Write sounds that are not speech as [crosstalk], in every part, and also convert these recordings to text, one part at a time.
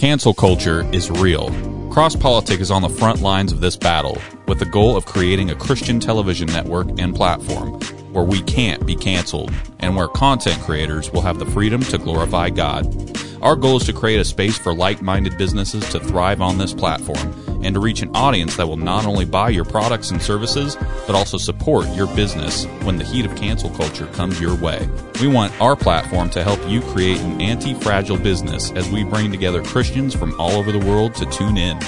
Cancel culture is real. Cross Politic is on the front lines of this battle with the goal of creating a Christian television network and platform where we can't be canceled and where content creators will have the freedom to glorify God. Our goal is to create a space for like minded businesses to thrive on this platform and to reach an audience that will not only buy your products and services, but also support your business when the heat of cancel culture comes your way. We want our platform to help you create an anti fragile business as we bring together Christians from all over the world to tune in.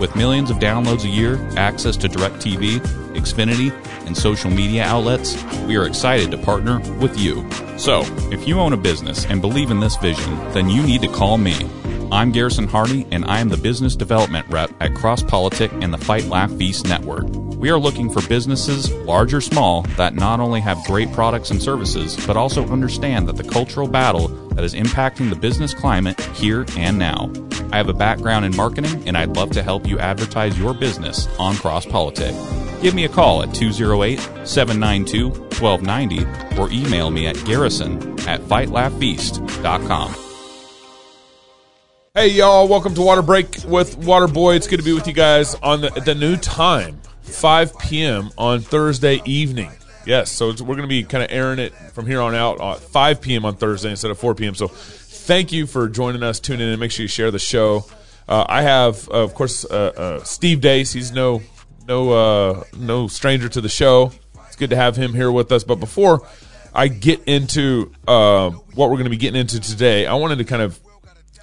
With millions of downloads a year, access to DirecTV, Xfinity, and social media outlets, we are excited to partner with you. So, if you own a business and believe in this vision, then you need to call me. I'm Garrison Hardy, and I am the business development rep at Cross Politic and the Fight Laugh Feast Network. We are looking for businesses, large or small, that not only have great products and services, but also understand that the cultural battle that is impacting the business climate here and now. I have a background in marketing, and I'd love to help you advertise your business on Cross Politic. Give me a call at 208 792 1290 or email me at garrison at fightlaughfeast.com. Hey y'all, welcome to Water Break with Waterboy. It's good to be with you guys on the, the new time, 5 p.m. on Thursday evening. Yes, so we're going to be kind of airing it from here on out at 5 p.m. on Thursday instead of 4 p.m. So thank you for joining us, tuning in, and make sure you share the show. Uh, I have, uh, of course, uh, uh Steve Deace. He's no no uh, no stranger to the show. It's good to have him here with us. But before I get into uh, what we're going to be getting into today, I wanted to kind of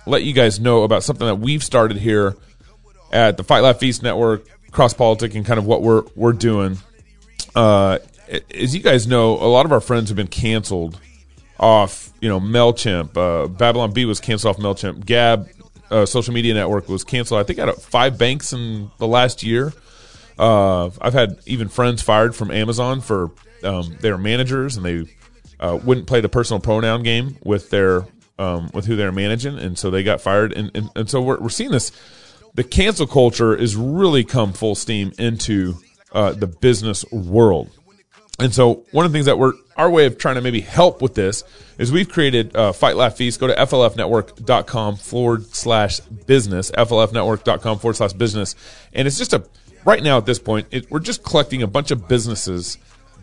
let you guys know about something that we've started here at the Fight Laugh Feast Network, Cross Politic, and kind of what we're we're doing. Uh, as you guys know, a lot of our friends have been canceled off. You know, Mailchimp, uh, Babylon Bee was canceled off Mailchimp. Gab, uh, social media network was canceled. I think out of five banks in the last year. Uh, I've had even friends fired from Amazon for um, their managers, and they uh, wouldn't play the personal pronoun game with their um, with who they're managing, and so they got fired. And, and, and so we're, we're seeing this. The cancel culture is really come full steam into uh, the business world. And so one of the things that we're our way of trying to maybe help with this is we've created uh, Fight Laugh Feast. Go to flfnetwork.com forward slash business, flfnetwork.com forward slash business. And it's just a, right now at this point, it, we're just collecting a bunch of businesses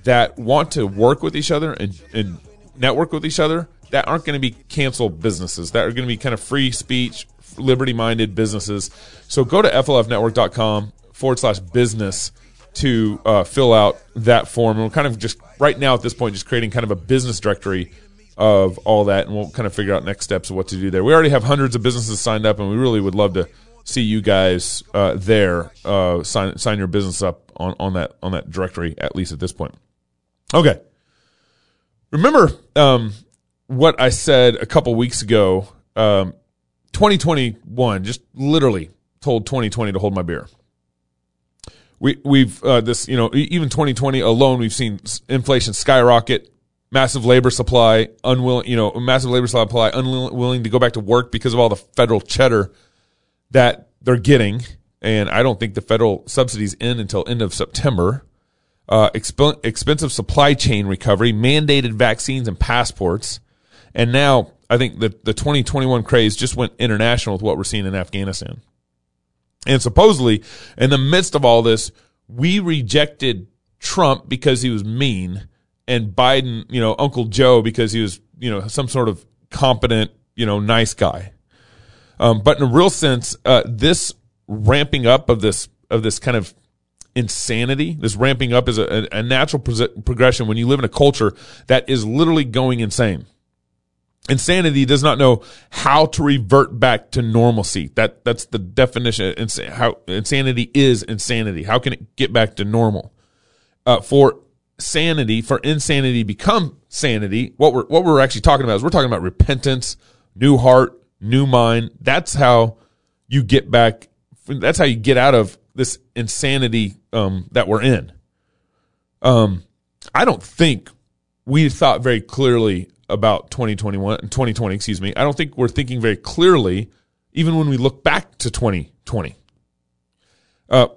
that want to work with each other and, and network with each other that aren't going to be canceled businesses, that are going to be kind of free speech, liberty minded businesses. So go to flfnetwork.com forward slash business to uh, fill out that form. And we're kind of just right now at this point, just creating kind of a business directory of all that, and we'll kind of figure out next steps of what to do there. We already have hundreds of businesses signed up, and we really would love to see you guys uh, there uh, sign sign your business up on, on that on that directory at least at this point. Okay. Remember, um, what I said a couple weeks ago. Um, 2021 just literally told 2020 to hold my beer. We we've uh, this you know even 2020 alone we've seen inflation skyrocket, massive labor supply, unwilling you know massive labor supply, unwilling to go back to work because of all the federal cheddar that they're getting, and I don't think the federal subsidies end until end of September. Uh, exp- expensive supply chain recovery, mandated vaccines and passports, and now I think the, the 2021 craze just went international with what we're seeing in Afghanistan. And supposedly, in the midst of all this, we rejected Trump because he was mean and Biden, you know, Uncle Joe because he was, you know, some sort of competent, you know, nice guy. Um, but in a real sense, uh, this ramping up of this of this kind of insanity, this ramping up is a, a natural pro- progression when you live in a culture that is literally going insane. Insanity does not know how to revert back to normalcy. That that's the definition. How insanity is insanity. How can it get back to normal? Uh, for sanity, for insanity become sanity. What we're what we're actually talking about is we're talking about repentance, new heart, new mind. That's how you get back. That's how you get out of this insanity um, that we're in. Um, I don't think we thought very clearly about 2021 and 2020 excuse me i don't think we're thinking very clearly even when we look back to 2020 uh,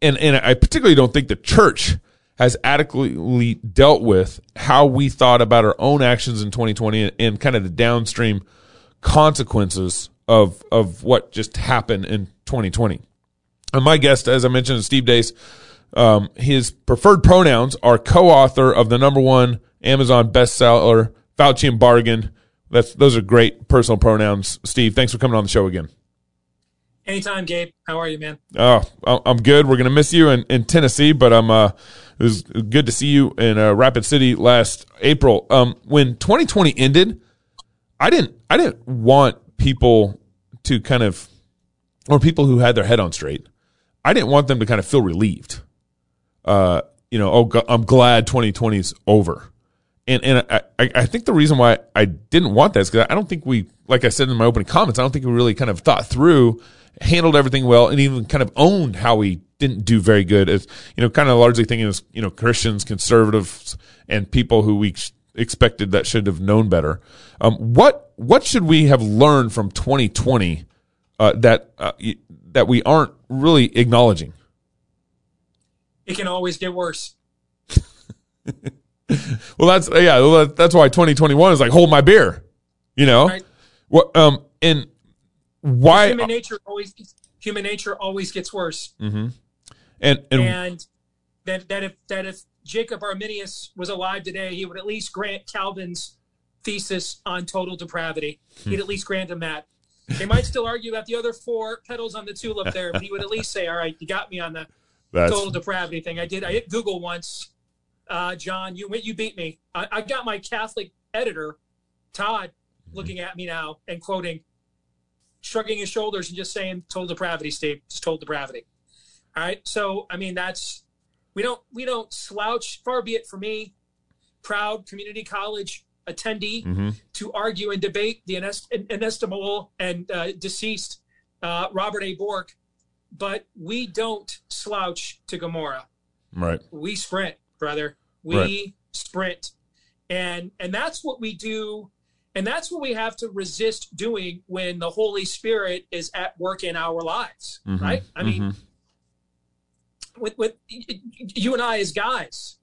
and and i particularly don't think the church has adequately dealt with how we thought about our own actions in 2020 and, and kind of the downstream consequences of of what just happened in 2020. And my guest, as I mentioned, Steve Deace. Um, his preferred pronouns are co-author of the number one Amazon bestseller, Faucian Bargain. That's those are great personal pronouns. Steve, thanks for coming on the show again. Anytime, Gabe. How are you, man? Oh, I'm good. We're gonna miss you in, in Tennessee, but I'm uh, it was good to see you in uh, Rapid City last April. Um, when 2020 ended, I didn't I didn't want people to kind of or people who had their head on straight. I didn't want them to kind of feel relieved. Uh, you know, oh, I'm glad 2020 is over. And and I, I think the reason why I didn't want that is because I don't think we, like I said in my opening comments, I don't think we really kind of thought through, handled everything well, and even kind of owned how we didn't do very good. As you know, kind of largely thinking as you know Christians, conservatives, and people who we expected that should have known better. Um, what what should we have learned from 2020 uh, that uh, that we aren't really acknowledging? It can always get worse. [laughs] well, that's yeah. Well, that's why 2021 is like hold my beer. You know Right. what? Um, and why? Human nature always human nature always gets worse. and and, And that that if that if Jacob Arminius was alive today, he would at least grant Calvin's thesis on total depravity. Hmm. He'd at least grant him that. They might still argue about the other four petals on the tulip there, but he would at least say, "All right, you got me on the that's total depravity thing. I did. I hit Google once. Uh, John, you you beat me. I, I got my Catholic editor, Todd, looking at me now and quoting, shrugging his shoulders and just saying, "Total depravity, Steve. It's total depravity." All right. So I mean, that's we don't we don't slouch. Far be it for me, proud community college attendee, Mm-hmm. to argue and debate the inest- inestimable and uh, deceased uh, Robert A. Bork, but we don't slouch to Gomorrah. right. We sprint, brother. We Right. sprint, and and that's what we do, and that's what we have to resist doing when the Holy Spirit is at work in our lives, Mhm. right? I mean, Mhm. with with you and I as guys.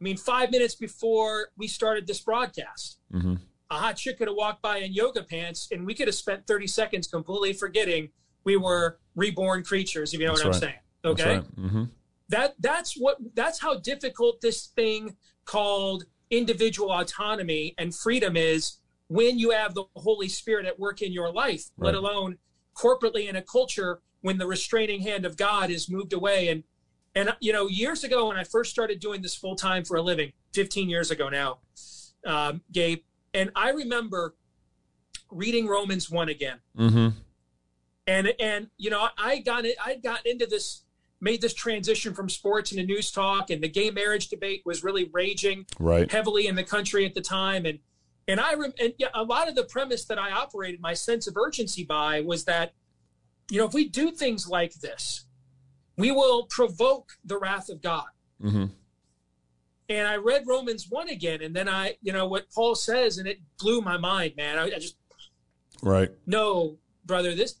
I mean, five minutes before we started this broadcast, Mhm. a hot chick could have walked by in yoga pants, and we could have spent 30 seconds completely forgetting we were reborn creatures, if you know That's what right. I'm saying. That's Okay. right. Mm-hmm. That that's what that's how difficult this thing called individual autonomy and freedom is when you have the Holy Spirit at work in your life, let alone corporately in a culture when the restraining hand of God is moved away. And and you know, years ago when I first started doing this full time for a living, 15 years ago now, um, Gabe, and I remember reading Romans one again, Mm-hmm. And and you know, I got it, I got into this, made this transition from sports into news talk, and the gay marriage debate was really raging Right. heavily in the country at the time and and I rem- and yeah, a lot of the premise that I operated my sense of urgency by was that you know if we do things like this we will provoke the wrath of God Mm-hmm. and I read Romans 1 again and then I you know what Paul says and it blew my mind man I, I just Right. no brother this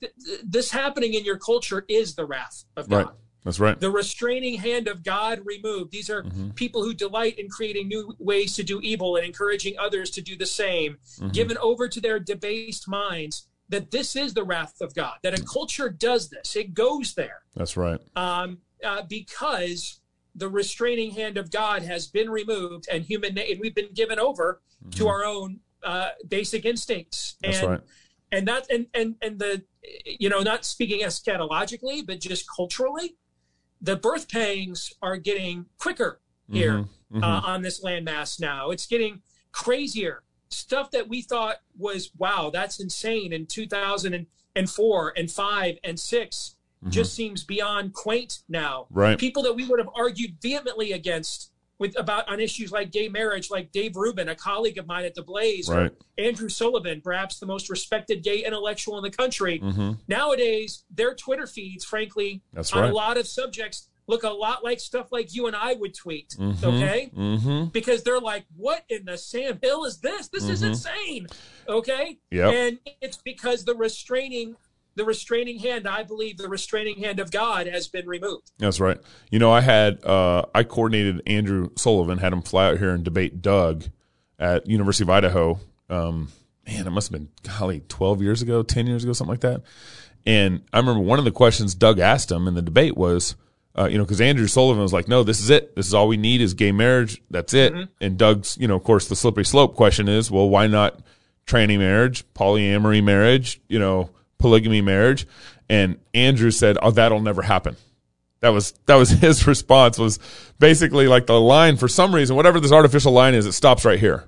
this happening in your culture is the wrath of God Right. That's right. the restraining hand of God removed. These are Mhm. people who delight in creating new ways to do evil and encouraging others to do the same, Mhm. given over to their debased minds. That this is the wrath of God. That a culture does this. It goes there That's right. um, uh, because the restraining hand of God has been removed, and human na- and we've been given over to our own uh, basic instincts. Mm-hmm. That's and right. And that and and and the you know not speaking eschatologically but just culturally the birth pangs are getting quicker here Mhm. uh, on this landmass now it's getting crazier stuff that we thought was wow that's insane in 2004 and 5 and 6 just seems beyond quaint now Mm-hmm. Right. people that we would have argued vehemently against with about on issues like gay marriage like dave rubin a colleague of mine at the blaze Right. Andrew Sullivan, perhaps the most respected gay intellectual in the country. Mm-hmm. Nowadays, their Twitter feeds, frankly, That's on right. a lot of subjects, look a lot like stuff like you and I would tweet. Mhm. Okay? Mm-hmm. Because they're like, what in the Sam Hill is this? This is Mhm. insane. Okay? Yep. And it's because the restraining the restraining hand, I believe the restraining hand of God has been removed. That's right. You know, I had uh, I coordinated Andrew Sullivan, had him fly out here and debate Doug at University of Idaho. Um, man, it must have been golly, twelve years ago, ten years ago, something like that. And I remember one of the questions Doug asked him in the debate was, uh, you know, because Andrew Sullivan was like, "No, this is it. This is all we need is gay marriage. That's it." And Doug's, you know, of course, the slippery slope question is, well, why not tranny marriage, polyamory marriage, you know, polygamy marriage? And Andrew said, "Oh, that'll never happen." That was that was [laughs] his response. Was basically like the line for some reason, whatever this artificial line is, it stops right here.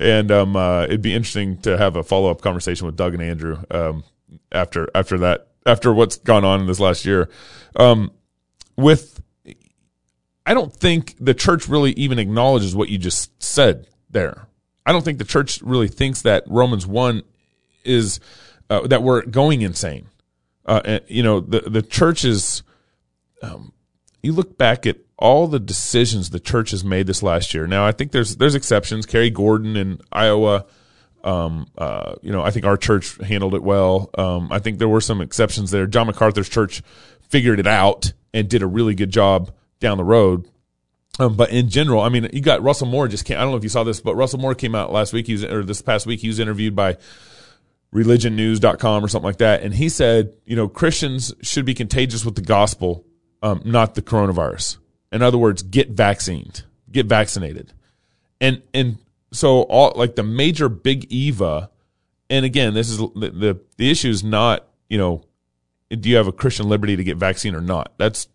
And um, uh, it'd be interesting to have a follow up conversation with Doug and Andrew um, after after that after what's gone on in this last year. Um, with, I don't think the church really even acknowledges what you just said there. I don't think the church really thinks that Romans one is uh, that we're going insane. Uh, you know, the the church is. Um, you look back at all the decisions the church has made this last year. Now, I think there's there's exceptions. Cary Gordon in Iowa. Um, uh, you know, I think our church handled it well. Um, I think there were some exceptions there. John MacArthur's church figured it out and did a really good job down the road. Um, but in general, I mean, you got Russell Moore just came. I don't know if you saw this, but Russell Moore came out last week. He was, or this past week, he was interviewed by religionnews.com or something like that. And he said, you know, Christians should be contagious with the gospel, um, not the coronavirus. In other words, get vaccinated, get vaccinated. And, and so all like the major big Eva, and again, this is the, the, the issue is not, you know, do you have a Christian liberty to get vaccine or not? That's,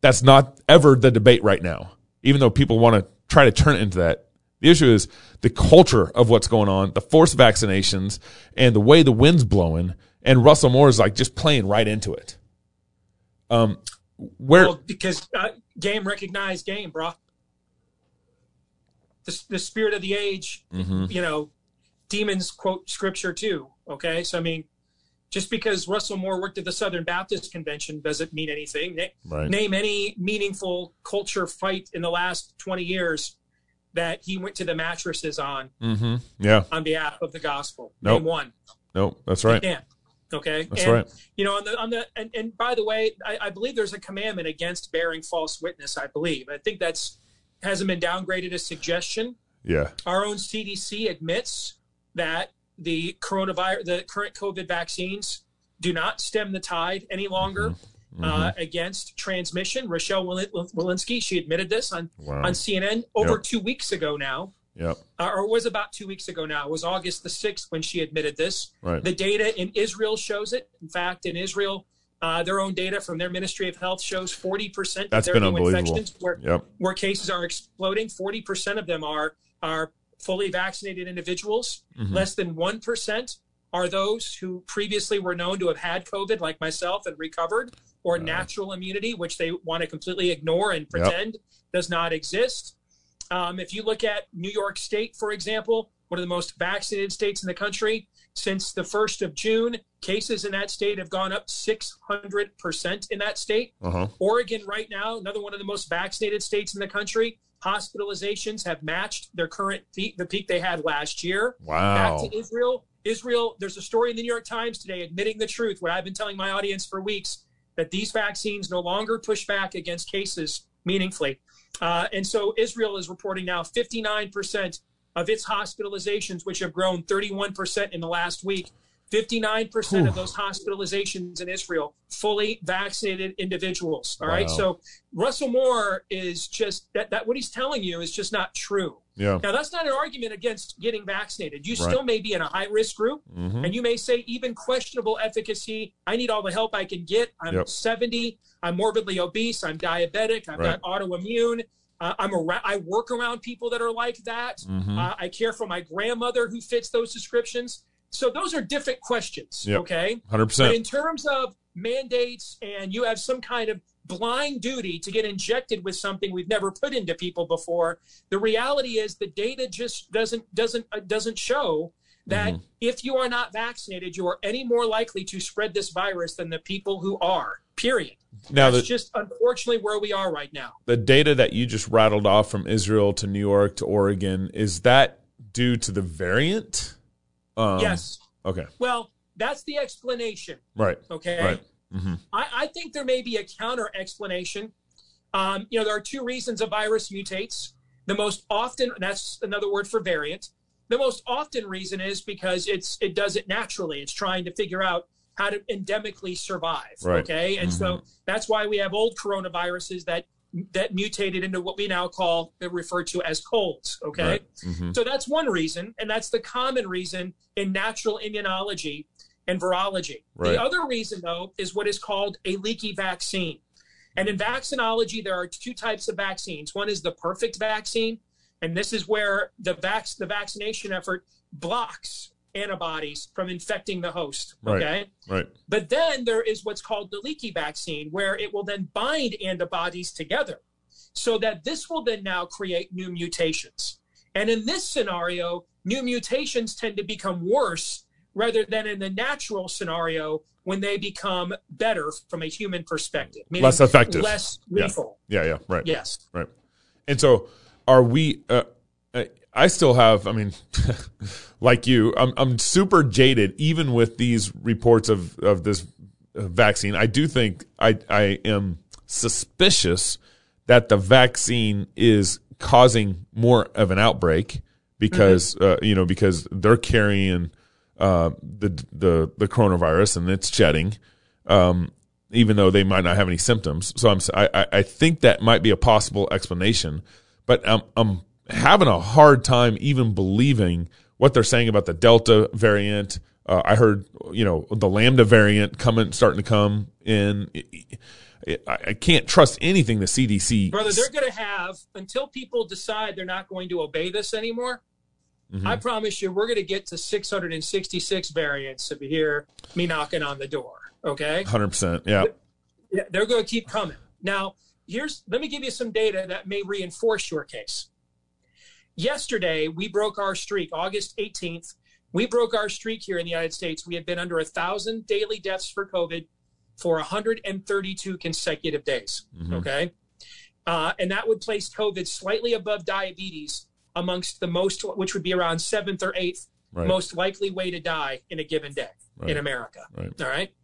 that's not ever the debate right now, even though people want to try to turn it into that. The issue is the culture of what's going on, the forced vaccinations, and the way the wind's blowing. And Russell Moore is like just playing right into it. Um, where Well, because uh, game recognized game, bro. The, the spirit of the age, Mm-hmm. you know, demons quote scripture too. Okay, so I mean, just because Russell Moore worked at the Southern Baptist Convention doesn't mean anything. Right. Name any meaningful culture fight in the last twenty years that he went to the mattresses on mm-hmm. yeah, on behalf of the gospel. Nope. One. no, that's right. Yeah. Okay. That's and, right. You know, on the on the and, and by the way, I, I believe there's a commandment against bearing false witness. I believe. I think that's hasn't been downgraded as suggestion. Yeah, Our own CDC admits that the coronavirus, the current COVID vaccines, do not stem the tide any longer Mm-hmm. Uh, against transmission. Rochelle Walensky, she admitted this on Wow. on CNN over Yep. two weeks ago now yep, uh, or it was about two weeks ago now. It was August the 6th when she admitted this. Right. The data in Israel shows it. In fact, in Israel, uh, their own data from their Ministry of Health shows 40% of That's their been new infections where, Yep. where cases are exploding, 40% of them are, are fully vaccinated individuals. Mm-hmm. Less than 1% are those who previously were known to have had COVID, like myself, and recovered, or natural immunity, which they want to completely ignore and pretend does not exist. Um, if you look at New York State, for example, one of the most vaccinated states in the country, since the 1st of June, cases in that state have gone up 600% in that state. uh huh, Oregon, right now, another one of the most vaccinated states in the country, hospitalizations have matched their current peak, the peak they had last year. wow, Back to Israel. Israel, there's a story in the New York Times today admitting the truth, what I've been telling my audience for weeks, that these vaccines no longer push back against cases meaningfully. Uh, and so Israel is reporting now 59% of its hospitalizations, which have grown 31% in the last week. 59% of those hospitalizations in Israel, fully vaccinated individuals. All right. Wow. So Russell Moore is just that, that what he's telling you is just not true. Yeah, Now, that's not an argument against getting vaccinated. You Right. still may be in a high risk group, Mhm. and you may say, even questionable efficacy. I need all the help I can get. I'm Yep. 70. I'm morbidly obese. I'm diabetic. I've Right. got autoimmune. Uh, I'm around, I work around people that are like that. Mm-hmm. Uh, I care for my grandmother who fits those descriptions. So those are different questions. Yep. Okay. hundred But percent. in terms of mandates and you have some kind of blind duty to get injected with something we've never put into people before, the reality is the data just doesn't doesn't uh, doesn't show that Mm-hmm. if you are not vaccinated, you are any more likely to spread this virus than the people who are. Period. Now That's the just unfortunately where we are right now. the data that you just rattled off from Israel to New York to Oregon is that due to the variant? Um, yes. Okay. Well, that's the explanation. Right. Okay. Right. Mm-hmm. I, I think there may be a counter explanation. Um, you know, there are two reasons a virus mutates. The most often, that's another word for variant. the most often reason is because it's it does it naturally. It's trying to figure out how to endemically survive. Right. Okay, and so that's why we have old coronaviruses that that mutated into what we now call referred to as colds. Okay, Right. Mhm. so that's one reason, and that's the common reason in natural immunology and virology. Right. The other reason, though, is what is called a leaky vaccine. And in vaccinology, there are two types of vaccines. One is the perfect vaccine, and this is where the vac- the vaccination effort blocks antibodies from infecting the host. Right. Okay. Right. But then there is what's called the leaky vaccine, where it will then bind antibodies together so that this will then now create new mutations. And in this scenario, new mutations tend to become worse rather than in the natural scenario when they become better from a human perspective, meaning Less effective. less Yeah. lethal. Yeah. Yeah. Right. Yes. Right. And so, are we? Uh, I- still have. I mean, [laughs] like you, I'm I'm super jaded. Even with these reports of of this vaccine, I do think I I am suspicious that the vaccine is causing more of an outbreak because uh, you know because they're carrying uh, the the the coronavirus and it's shedding. Um, even though they might not have any symptoms. So I'm, I, I- think that might be a possible explanation, but I'm, I'm having a hard time even believing what they're saying about the Delta variant. Uh, I heard, you know, the Lambda variant coming, starting to come in. I, I can't trust anything the CDC. Brother, they're going to have, until people decide they're not going to obey this anymore, Mm-hmm. I promise you, we're going to get to 666 variants if you hear me knocking on the door. Okay. 100%. Yeah. Yeah, they're going to keep coming. Now, here's let me give you some data that may reinforce your case. Yesterday, we broke our streak, August 18th. We broke our streak here in the United States. We had been under a thousand daily deaths for COVID for 132 consecutive days. Okay. Uh, and that would place COVID slightly above diabetes amongst the most, which would be around seventh or eighth Right. most likely way to die in a given day Right. in America. Right. All right.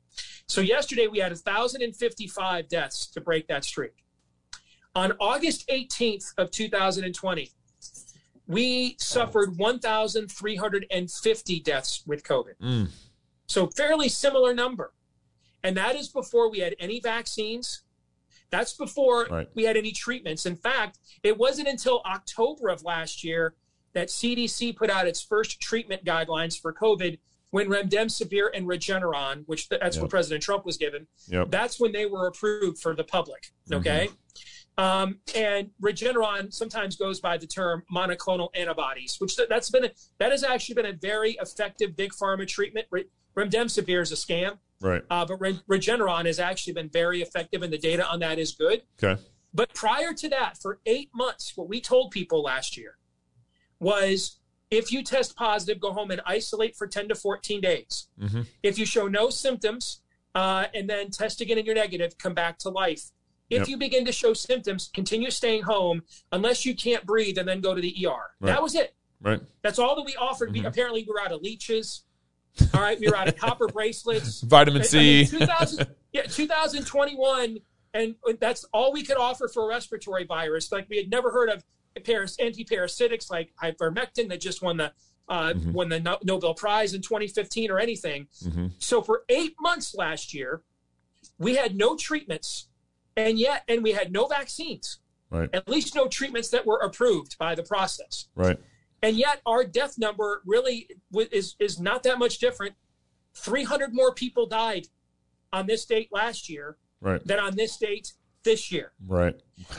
So yesterday we had 1,055 deaths to break that streak. On August 18th of 2020, we suffered 1,350 deaths with COVID. Mm. So fairly similar number. And that is before we had any vaccines. That's before Right. we had any treatments. In fact, it wasn't until October of last year that CDC put out its first treatment guidelines for COVID when remdesivir and Regeneron, which that's Yep. what President Trump was given, Yep. that's when they were approved for the public. Okay. Um, and Regeneron sometimes goes by the term monoclonal antibodies, which th- that's been a, that has actually been a very effective big pharma treatment. Re- remdesivir is a scam, Right. uh, but Re- Regeneron has actually been very effective, and the data on that is good. Okay. But prior to that, for eight months, what we told people last year was if you test positive, go home and isolate for 10 to 14 days. hmm If you show no symptoms uh, and then test again and you're negative, come back to life. If Yep. you begin to show symptoms, continue staying home unless you can't breathe and then go to the ER. Right. That was it. Right. That's all that we offered. We, Mhm. apparently, we were out of leeches. All right. We were out of copper bracelets. [laughs] Vitamin I C. mean, 2000, yeah, 2021, and that's all we could offer for a respiratory virus. Like we had never heard of paras- antiparasitics like ivermectin that just won the uh, Mhm. won the no- Nobel Prize in 2015 or anything. hmm So for eight months last year, we had no treatments, and yet, and we had no vaccines. Right. At least no treatments that were approved by the process Right. And yet our death number really is is not that much different 300 more people died on this date last year Right. than on this date this year Right.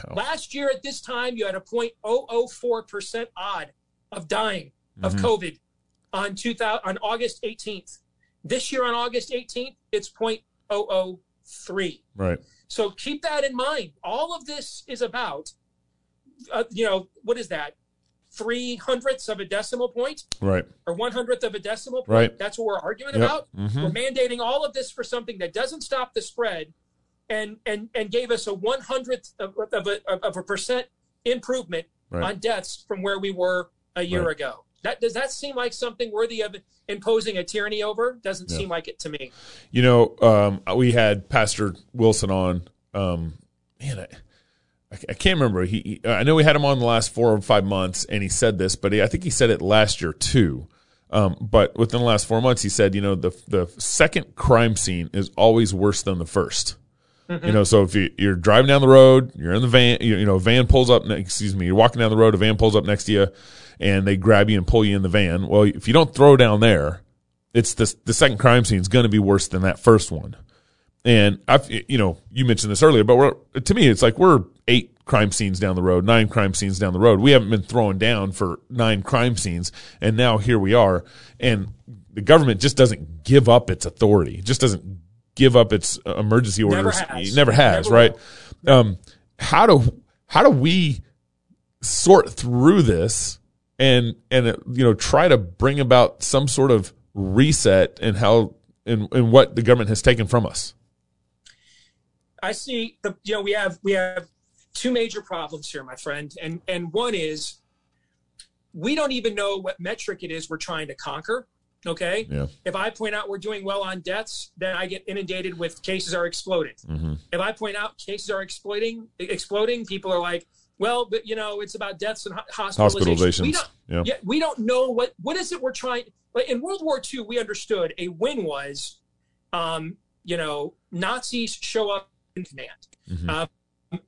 Wow. last year at this time you had a 0.004% odd of dying of Mhm. covid on 2000 on august 18th this year on august 18th it's 0.003 Right. so keep that in mind. All of this is about, uh, you know, what is that? Three hundredths of a decimal point Right. or one hundredth of a decimal point. Right. That's what we're arguing Yep. about. Mhm. We're mandating all of this for something that doesn't stop the spread, and and and gave us a one hundredth of, of a of a percent improvement Right. on deaths from where we were a year Right. ago. That does that seem like something worthy of imposing a tyranny over? Doesn't Yeah. seem like it to me. You know, um, we had Pastor Wilson on. Um, man, I, I, I can't remember. He, I know we had him on the last four or five months, and he said this, but he, I think he said it last year too. Um, but within the last four months, he said, you know, the the second crime scene is always worse than the 1st You know, so if you, you're driving down the road, you're in the van, you, you know, a van pulls up. Excuse me, you're walking down the road, a van pulls up next to you, and they grab you and pull you in the van. Well, if you don't throw down there, it's the the second crime scene is going to be worse than that first one. And I've, you know, you mentioned this earlier, but we're, to me, it's like we're eight crime scenes down the road, nine crime scenes down the road. We haven't been throwing down for nine crime scenes. And now here we are. And the government just doesn't give up its authority, It just doesn't give up its uh, emergency Never orders. has. It never has, Never right? Um, how do, how do we sort through this and, and, uh, you know, try to bring about some sort of reset in how, in, in what the government has taken from us? I see the you know we have we have two major problems here, my friend, and and one is we don't even know what metric it is we're trying to conquer. Okay, Yeah. if I point out we're doing well on deaths, then I get inundated with cases are exploding. If I point out cases are exploding, exploding, people are like, well, but you know, it's about deaths and ho- hospitalizations. Hospitalizations. We don't, Yeah. yeah, we don't know what what is it we're trying. Like in World War II, we understood a win was, um, you know, Nazis show up command. Mm-hmm. Uh,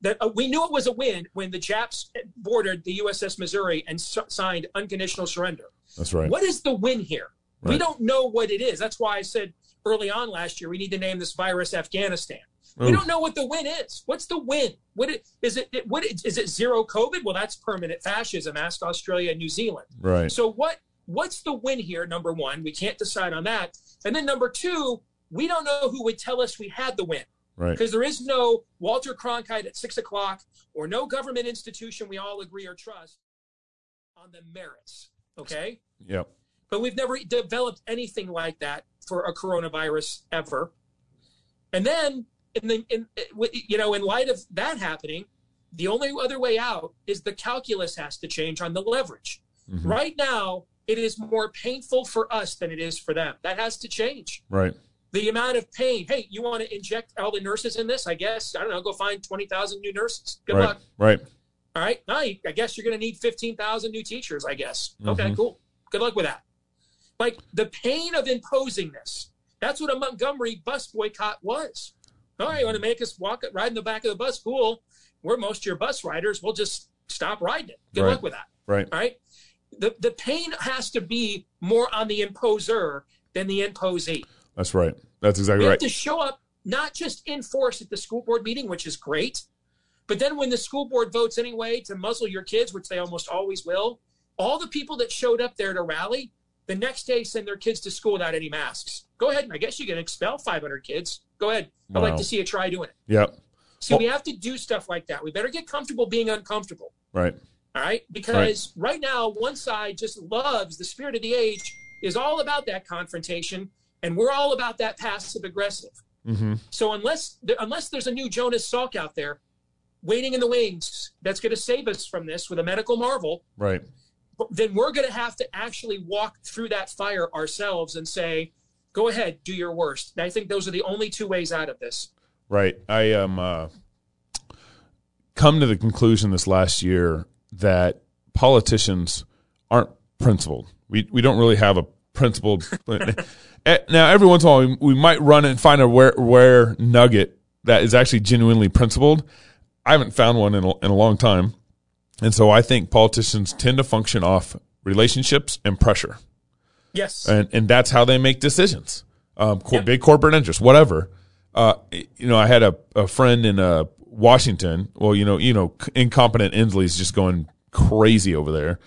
that uh, we knew it was a win when the Japs boarded the USS Missouri and s- signed unconditional surrender. That's right. What is the win here? We don't know what it is. That's why I said early on last year we need to name this virus Afghanistan. We don't know what the win is. What's the win? What it, is it? it- What is it? Zero COVID? Well, that's permanent fascism. Ask Australia and New Zealand. Right. So what? What's the win here? Number one, we can't decide on that. And then number two, we don't know who would tell us we had the win Right. because there is no Walter Cronkite at six o'clock or no government institution we all agree or trust on the merits. Okay. Yep. But we've never developed anything like that for a coronavirus ever. And then, in the in you know, in light of that happening, the only other way out is the calculus has to change on the leverage. Mm-hmm. Right now, it is more painful for us than it is for them. That has to change. Right. The amount of pain. Hey, you want to inject all the nurses in this? I guess I don't know. Go find twenty thousand new nurses. Good right. luck. Right. All right. Now, I guess you're going to need 15,000 new teachers, I guess. Okay, mm-hmm. cool. Good luck with that. Like the pain of imposing this. That's what a Montgomery bus boycott was. All right, you want to make us walk, ride in the back of the bus? Cool. We're most of your bus riders. We'll just stop riding it. Good Right. luck with that. Right. All right. The, the pain has to be more on the imposer than the imposee. That's right. That's exactly have right. to show up not just in force at the school board meeting, which is great, but then when the school board votes anyway to muzzle your kids, which they almost always will, all the people that showed up there to rally, the next day send their kids to school without any masks. Go ahead, and I guess you can expel 500 kids. Go ahead. I'd like to see you try doing it. Yep. See, we have to do stuff like that. We better get comfortable being uncomfortable. Right. All right. Because right. now, one side just loves the spirit of the age, is all about that confrontation, and we're all about that passive aggressive. Mm-hmm. So unless unless there's a new Jonas Salk out there waiting in the wings that's going to save us from this with a medical marvel, Right. then we're going to have to actually walk through that fire ourselves and say, "Go ahead, do your worst." And I think those are the only two ways out of this. Right. I um uh, come to the conclusion this last year that politicians aren't principled. We we don't really have a principled. Eh, now, every once in a while, we, might run and find a where where nugget that is actually genuinely principled. I haven't found one in a, in a long time, and so I think politicians tend to function off relationships and pressure Yes. and and that's how they make decisions. Um, cor- Yep. big corporate interests, whatever. Uh, you know, I had a, a friend in uh, Washington. Well, you know, you know, incompetent Inslee's just going crazy over there,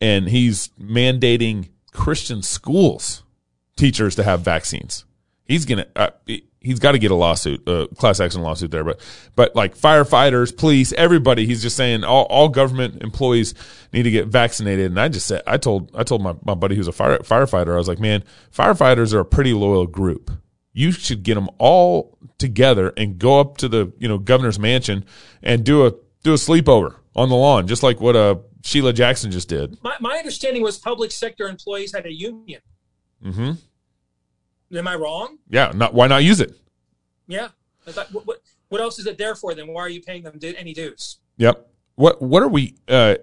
and he's mandating Christian schools teachers to have vaccines. He's gonna. Uh, he- he's got to get a lawsuit, uh, class action lawsuit there. But but like firefighters, police, everybody. He's just saying all, all government employees need to get vaccinated. And I just said, I told I told my, my buddy who's a fire, firefighter, I was like, man, firefighters are a pretty loyal group. You should get them all together and go up to the you know governor's mansion and do a do a sleepover on the lawn, just like what uh Sheila Jackson just did. my, my understanding was public sector employees had a union. hmm Am I wrong? Yeah, not why not use it? Yeah. I thought, what, what, what else is it there for then? Why are you paying them any dues? Yep. What what are we? Uh,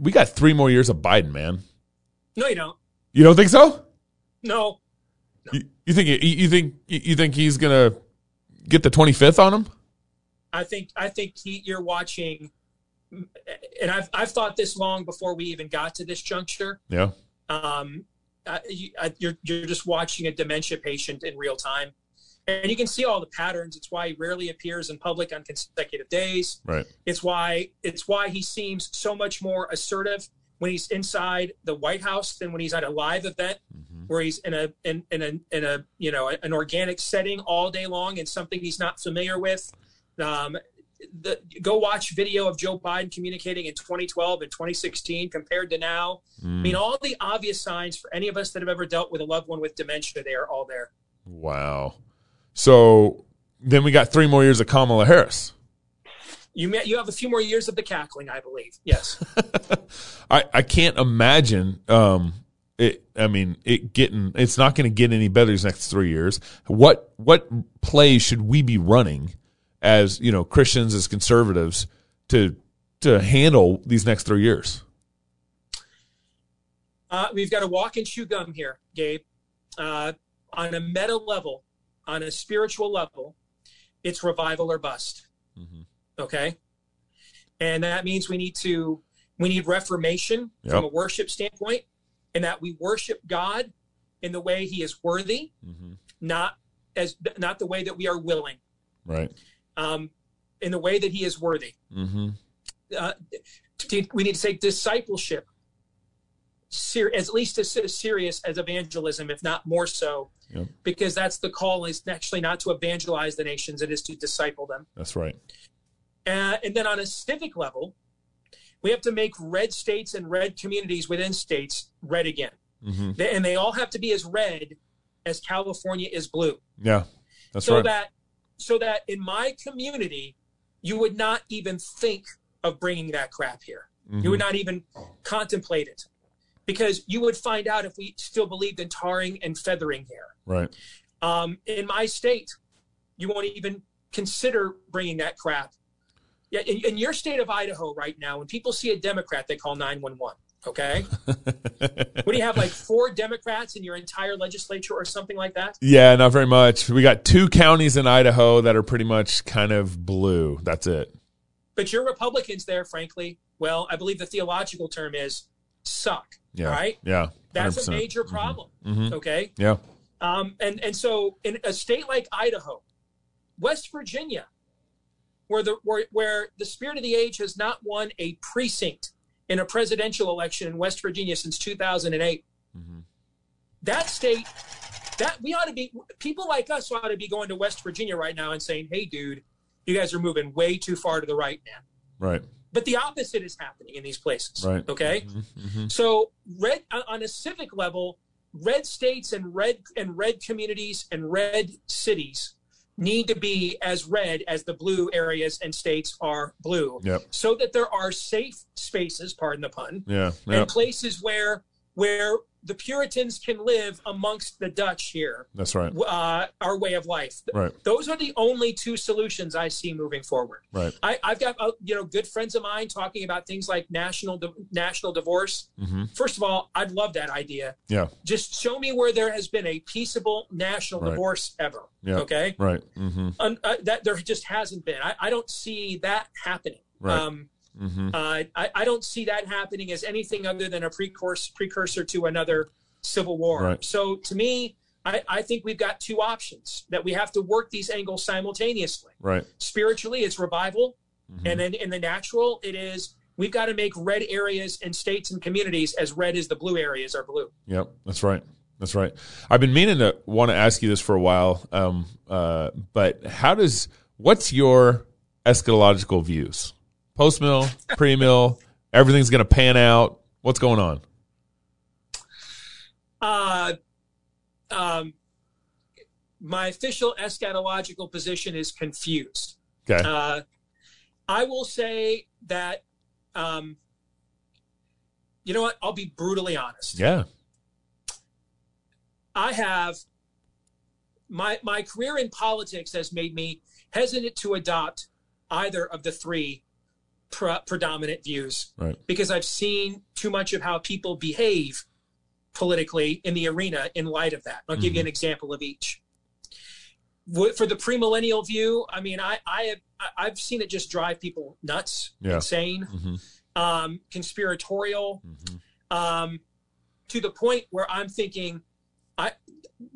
we got three more years of Biden, man. No, you don't. You don't think so? No, You, you think you, you think you think he's gonna get the twenty fifth on him? I think I think he, you're watching, and I've I've thought this long before we even got to this juncture. Yeah. Um, uh, you, uh, you're you're just watching a dementia patient in real time, and you can see all the patterns. It's why he rarely appears in public on consecutive days. Right. It's why it's why he seems so much more assertive when he's inside the White House than when he's at a live event where he's in a in, in a in a you know an organic setting all day long and something he's not familiar with. Um, the, go watch video of Joe Biden communicating in 2012 and 2016 compared to now. I mean, all the obvious signs for any of us that have ever dealt with a loved one with dementia, they are all there. Wow. So then we got three more years of Kamala Harris. You may, you have a few more years of the cackling, I believe. Yes. [laughs] I, I can't imagine um it I mean it getting it's not going to get any better these next 3 years. What what plays should we be running as, you know, Christians as conservatives to to handle these next 3 years? Uh, we've got a walk and chew gum here, Gabe. Uh, on a meta level, on a spiritual level, it's revival or bust. Okay, and that means we need to we need reformation from a worship standpoint, and that we worship God in the way He is worthy, not as not the way that we are willing, Right. Um, in the way that He is worthy Mhm. uh, we need to take discipleship ser- as least as, as serious as evangelism, if not more so, Yep. because that's the call is actually not to evangelize the nations; it is to disciple them. That's right. Uh, and then on a civic level, we have to make red states and red communities within states red again, Mhm. They- and they all have to be as red as California is blue Yeah. That's so right. that so that in my community you would not even think of bringing that crap here. You would not even contemplate it. Because you would find out if we still believed in tarring and feathering here right. um, in my state you won't even consider bringing that crap. Yeah, in, in your state of idaho right now when people see a democrat they call 911 okay what do you have like four democrats in your entire legislature or something like that Yeah, not very much. We got two counties in Idaho that are pretty much kind of blue. That's it. But your Republicans there, frankly, well, I believe the theological term is suck. Yeah. Right. Yeah. That's a 100%. major problem. Mhm. Okay. Yeah. Um, and, and so in a state like Idaho, West Virginia, where the where, where the spirit of the age has not won a precinct in a presidential election in West Virginia since 2008. Mm-hmm. That state, that we ought to be people like us ought to be going to West Virginia right now and saying, "Hey, dude, you guys are moving way too far to the right, now. Right. but the opposite is happening in these places Right. okay Mm-hmm. so red on a civic level red states and red and red communities and red cities need to be as red as the blue areas and states are blue Yep. so that there are safe spaces pardon the pun Yeah. Yeah. and places where where the puritans can live amongst the dutch here That's right. uh, our way of life Right. those are the only two solutions i see moving forward Right. I, I've got uh, you know good friends of mine talking about things like national di- national divorce. Mhm. First of all, I'd love that idea. Yeah. Just show me where there has been a peaceable national Right. divorce ever. Yeah. Okay, Right. Mm-hmm. Un- uh, that there just hasn't been. I, I don't see that happening. Right. Um, Mm-hmm. uh, I, I don't see that happening as anything other than a precursor precursor to another civil war. Right. So to me, I, I think we've got two options that we have to work these angles simultaneously Right. spiritually it's revival Mm-hmm. and then in the natural it is we've got to make red areas and states and communities as red as the blue areas are blue Yep. That's right. That's right. I've been meaning to want to ask you this for a while. Um, uh, but how does what's your eschatological views? Post mill, pre mill, everything's going to pan out. What's going on? uh, um, my official eschatological position is confused Okay. uh, i will say that um, you know what i'll be brutally honest yeah. I have my my career in politics has made me hesitant to adopt either of the three pre- predominant views Right. because I've seen too much of how people behave politically in the arena in light of that. I'll give Mm-hmm. you an example of each. For the premillennial view, I mean, I, I have I've seen it just drive people nuts, Yeah. insane, Mhm. um, conspiratorial, Mhm. um, to the point where I'm thinking, I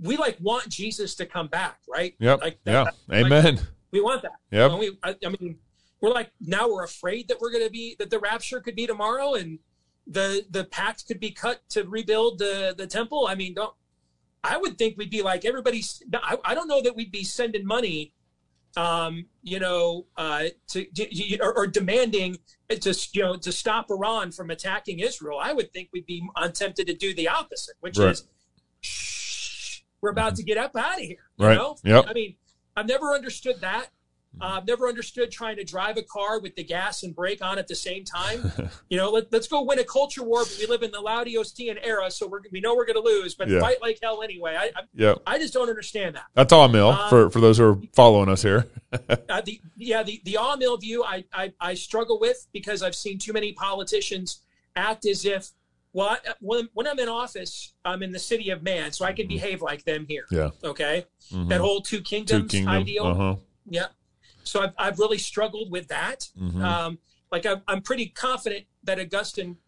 we like want Jesus to come back, right? Yep. Like yeah. that- Amen. we want that. Yep. And we, I, I mean, we're like now we're afraid that we're going to be that the rapture could be tomorrow and the the pact could be cut to rebuild the the temple. I mean, don't. I would think we'd be like everybody's. I, I don't know that we'd be sending money, um, you know, uh, to, to or, or demanding to you know to stop Iran from attacking Israel. I would think we'd be tempted to do the opposite, which Right. is, shh, we're about to get up out of here. You Right. know? Yep. I mean, I've never understood that. Uh, I've never understood trying to drive a car with the gas and brake on at the same time. [laughs] you know, let, let's go win a culture war, but we live in the Laodicean era, so we're, we know we're going to lose, but Yeah. fight like hell anyway. I, I, Yep. I just don't understand that. That's amill Um, for for those who are following us here. [laughs] Uh, the yeah, the the amill view I, I I struggle with because I've seen too many politicians act as if well I, when when I'm in office I'm in the city of man, so I can behave like them here. Yeah. Okay, Mhm. that whole two Two kingdoms kingdom. ideal. Uh huh. Yeah. So I've, I've really struggled with that. Mhm. Um, like I'm, I'm pretty confident that Augustine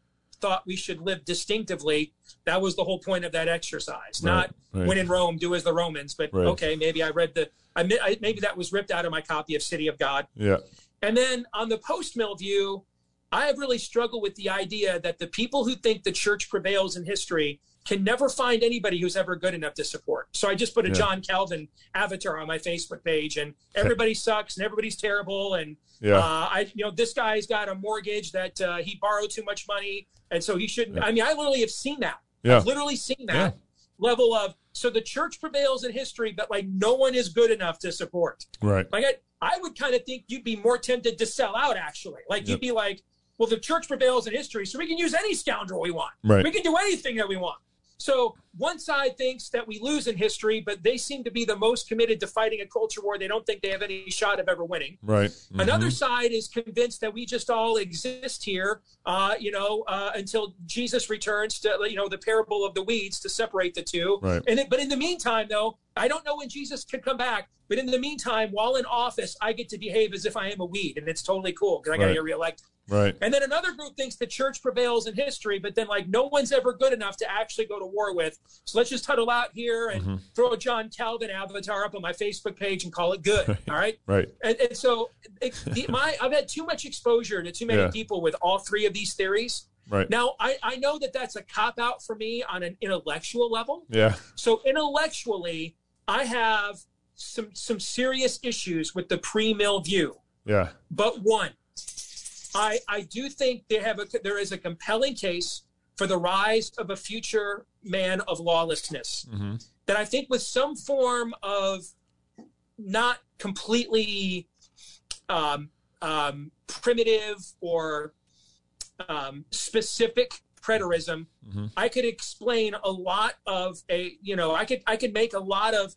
thought we should live distinctively. That was the whole point of that exercise. Not right. when in Rome, do as the Romans. But Right. okay, maybe I read the. I, I maybe that was ripped out of my copy of City of God. Yeah. And then on the post mill view, I have really struggled with the idea that the people who think the church prevails in history can never find anybody who's ever good enough to support. So I just put a Yeah. John Calvin avatar on my Facebook page, and everybody sucks and everybody's terrible. And Yeah. uh, I, you know, this guy's got a mortgage that uh, he borrowed too much money, and so he shouldn't. I mean, I literally have seen that. Yeah. I've literally seen that level of. So the church prevails in history, but like no one is good enough to support. Right. Like I, I would kind of think you'd be more tempted to sell out. Actually, like Yep. you'd be like, well, the church prevails in history, so we can use any scoundrel we want. Right. We can do anything that we want. So one side thinks that we lose in history, but they seem to be the most committed to fighting a culture war. They don't think they have any shot of ever winning. Right. Another Mhm. side is convinced that we just all exist here, uh, you know, uh, until Jesus returns to, you know, the parable of the weeds to separate the two. Right. And it, but in the meantime, though, I don't know when Jesus can come back. But in the meantime, while in office, I get to behave as if I am a weed, and it's totally cool because I got to Right. get reelected. Right. And then another group thinks the church prevails in history, but then like no one's ever good enough to actually go to war with. So let's just huddle out here and Mm-hmm. throw a John Calvin avatar up on my Facebook page and call it good. All [laughs] right. Right. And, and so it, the, my I've had too much exposure to too many Yeah. people with all three of these theories. Right. Now I, I know that that's a cop out for me on an intellectual level. Yeah. So intellectually, I have some some serious issues with the pre-mill view. Yeah. But one, I I do think they have a there is a compelling case for the rise of a future man of lawlessness hmm that I think with some form of not completely um, um, primitive or um, specific preterism, Mhm. I could explain a lot of a you know I could I could make a lot of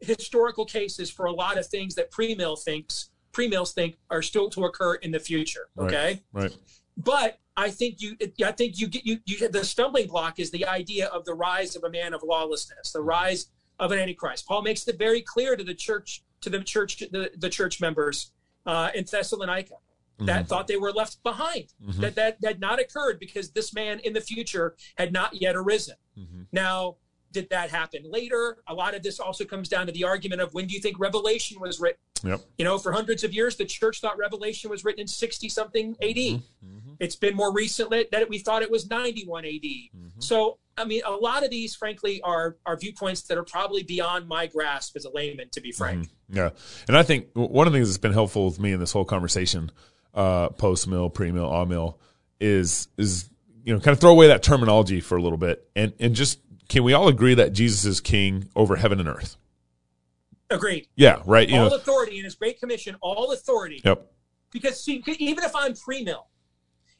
historical cases for a lot of things that pre-mill thinks pre-mills think are still to occur in the future. Right. Okay, Right. but I think you I think you get you you the stumbling block is the idea of the rise of a man of lawlessness, the rise of an antichrist. Paul makes it very clear to the church to the church the, the church members uh, in Thessalonica that thought they were left behind Mhm. that that had not occurred because this man in the future had not yet arisen. Mhm. Now, did that happen later? A lot of this also comes down to the argument of when do you think Revelation was written? Yep. You know, for hundreds of years, the church thought Revelation was written in 60 something AD. Mhm. It's been more recently that we thought it was 91 AD. So, I mean, a lot of these, frankly, are are viewpoints that are probably beyond my grasp as a layman, to be frank. Yeah, and I think one of the things that's been helpful with me in this whole conversation, uh, post mill, pre mill, amill, is is you know kind of throw away that terminology for a little bit, and and just can we all agree that Jesus is King over heaven and earth? Agreed. Yeah, right. You all know, authority in His Great Commission, all authority. yep, Because see, even if I'm pre-mill,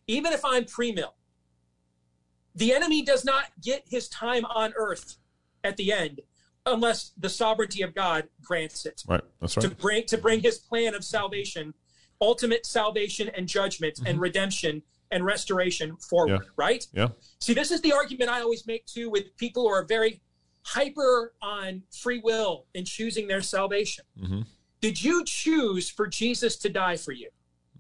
even if I'm pre-mill, the enemy does not get his time on earth at the end unless the sovereignty of God grants it right. That's right. to bring to bring his plan of salvation ultimate salvation and judgment and mm-hmm. redemption and restoration forward, Yeah. right? Yeah. See, this is the argument I always make too with people who are very hyper on free will and choosing their salvation. Mhm. Did you choose for Jesus to die for you?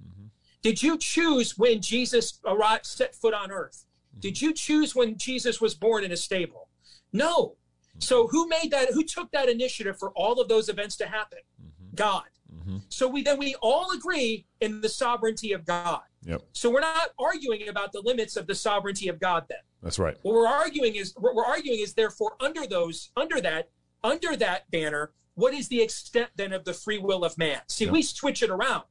Mm-hmm. Did you choose when Jesus arrived, set foot on earth? Mm-hmm. Did you choose when Jesus was born in a stable? No. So who made that? Who took that initiative for all of those events to happen? God. Mm-hmm. So we then we all agree in the sovereignty of God. Yep. So we're not arguing about the limits of the sovereignty of God then. That's right. What we're arguing is what we're arguing is therefore under those under that under that banner, what is the extent then of the free will of man? See, Yeah. we switch it around.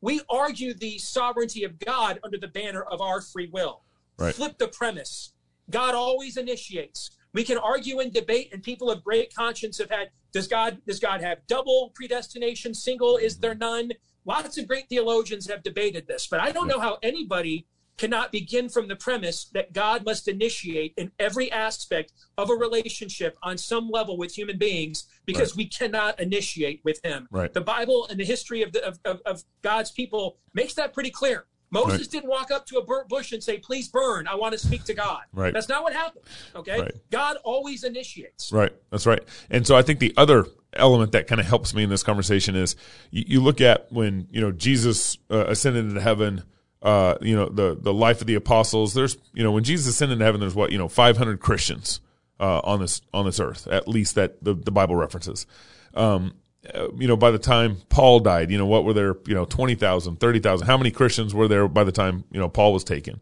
We argue the sovereignty of God under the banner of our free will. Right. Flip the premise. God always initiates. We can argue and debate, and people of great conscience have had does God does God have double predestination, single? Is there none? Lots of great theologians have debated this, but I don't know how anybody cannot begin from the premise that God must initiate in every aspect of a relationship on some level with human beings because we cannot initiate with him. Right. The Bible and the history of, the, of, of, of God's people makes that pretty clear. Moses Right. didn't walk up to a burnt bush and say, Please burn. I want to speak to God. Right. That's not what happened. Okay. Right. God always initiates. Right. That's right. And so I think the other element that kind of helps me in this conversation is you, you look at when, you know, Jesus uh, ascended into heaven, uh, you know, the, the life of the apostles, there's, you know, when Jesus ascended into heaven, there's what, you know, 500 Christians, uh, on this, on this earth, at least that the, the Bible references. Um, uh, you know, by the time Paul died, you know, what were there, you know, 20,000, 30,000, how many Christians were there by the time, you know, Paul was taken?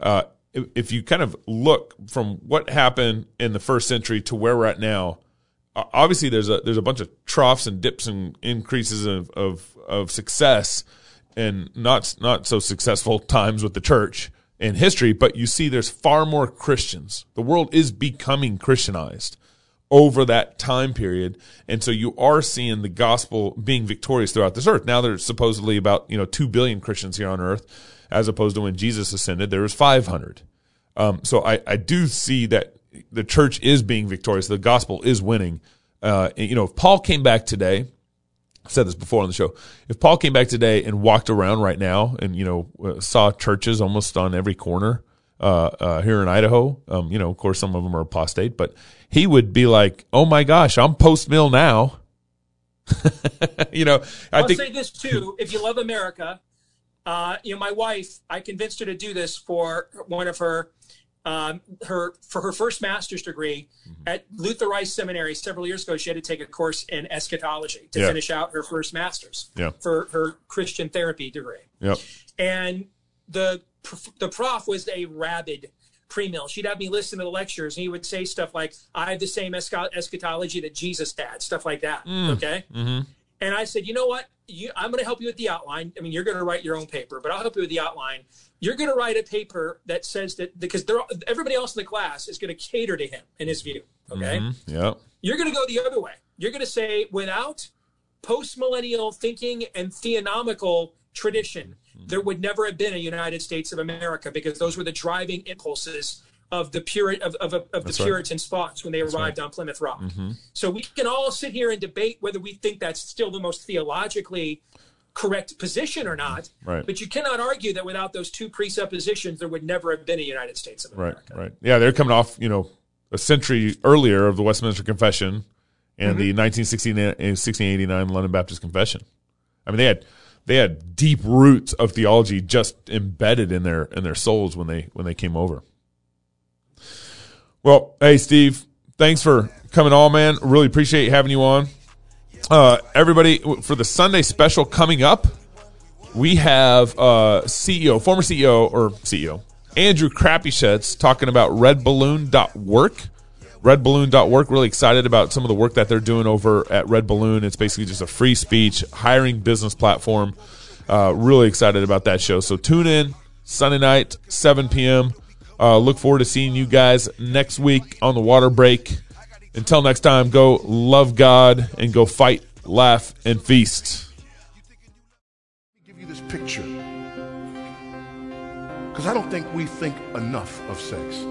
Uh, if, if you kind of look from what happened in the first century to where we're at now, obviously there's a there's a bunch of troughs and dips and increases of of, of success and not not so successful times with the church in history, but you see there's far more Christians. The world is becoming Christianized over that time period. And so you are seeing the gospel being victorious throughout this earth. Now there's supposedly about, you know, 2 billion Christians here on earth, as opposed to when Jesus ascended, there was 500. Um, so I, I do see that the church is being victorious. The gospel is winning. Uh, and, you know, if Paul came back today, I've said this before on the show. If Paul came back today and walked around right now and, you know, uh, saw churches almost on every corner, uh, uh, here in Idaho, um, you know, of course, some of them are apostate, but he would be like, oh my gosh, I'm post mill now. [laughs] you know, I I'll think, say this too: if you love America, uh, you know, my wife, I convinced her to do this for one of her, um, her for her first master's degree Mm-hmm. at Luther Rice Seminary several years ago. She had to take a course in eschatology to Yeah. finish out her first master's Yeah. for her Christian therapy degree. yep, and the the prof was a rabid pre-mill. She'd have me listen to the lectures, and he would say stuff like, "I have the same eschatology that Jesus had," stuff like that. Okay. Mhm. And I said, "You know what? You, I'm going to help you with the outline. I mean, you're going to write your own paper, but I'll help you with the outline. You're going to write a paper that says that because everybody else in the class is going to cater to him in his view. Okay." Mhm. yep, You're going to go the other way. You're going to say, without post millennial thinking and theonomical tradition, Mm-hmm. there would never have been a United States of America because those were the driving impulses of the of, of, of the That's right. Puritan spots when they arrived right. on Plymouth Rock. Mm-hmm. So we can all sit here and debate whether we think that's still the most theologically correct position or not. Right. But you cannot argue that without those two presuppositions, there would never have been a United States of America. right. Right. Yeah, they're coming off, you know, a century earlier of the Westminster Confession and mm-hmm. the 1969 1689 London Baptist Confession. I mean, they had they had deep roots of theology just embedded in their in their souls when they when they came over. Well, hey Steve, thanks for coming on, man. Really appreciate having you on. Uh, everybody, for the Sunday special coming up, we have uh, CEO, former CEO or CEO, Andrew Crapuchettes talking about redballoon.work. Redballoon.work, really excited about some of the work that they're doing over at Red Balloon. It's basically just a free speech hiring business platform. Uh, really excited about that show. So tune in Sunday night, 7 p.m. Uh, look forward to seeing you guys next week on the water break. Until next time, go love God and go fight, laugh, and feast. give you this picture because I don't think we think enough of sex.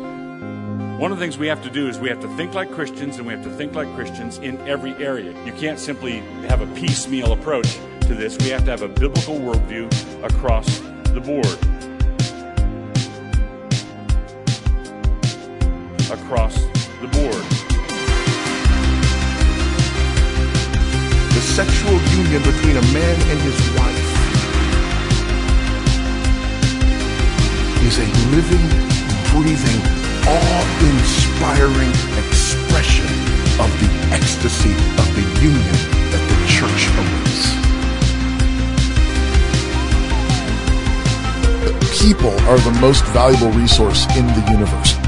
One of the things we have to do is we have to think like Christians and we have to think like Christians in every area. You can't simply have a piecemeal approach. to this, we have to have a biblical worldview across the board. Across the board. The sexual union between a man and his wife is a living, breathing, awe-inspiring expression of the ecstasy of the union that the church awaits. People are the most valuable resource in the universe.